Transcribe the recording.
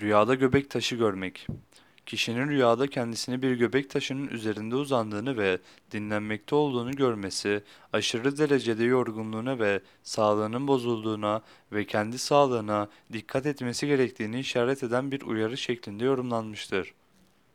Rüyada göbek taşı görmek. Kişinin rüyada kendisini bir göbek taşının üzerinde uzandığını ve dinlenmekte olduğunu görmesi, aşırı derecede yorgunluğuna ve sağlığının bozulduğuna ve kendi sağlığına dikkat etmesi gerektiğini işaret eden bir uyarı şeklinde yorumlanmıştır.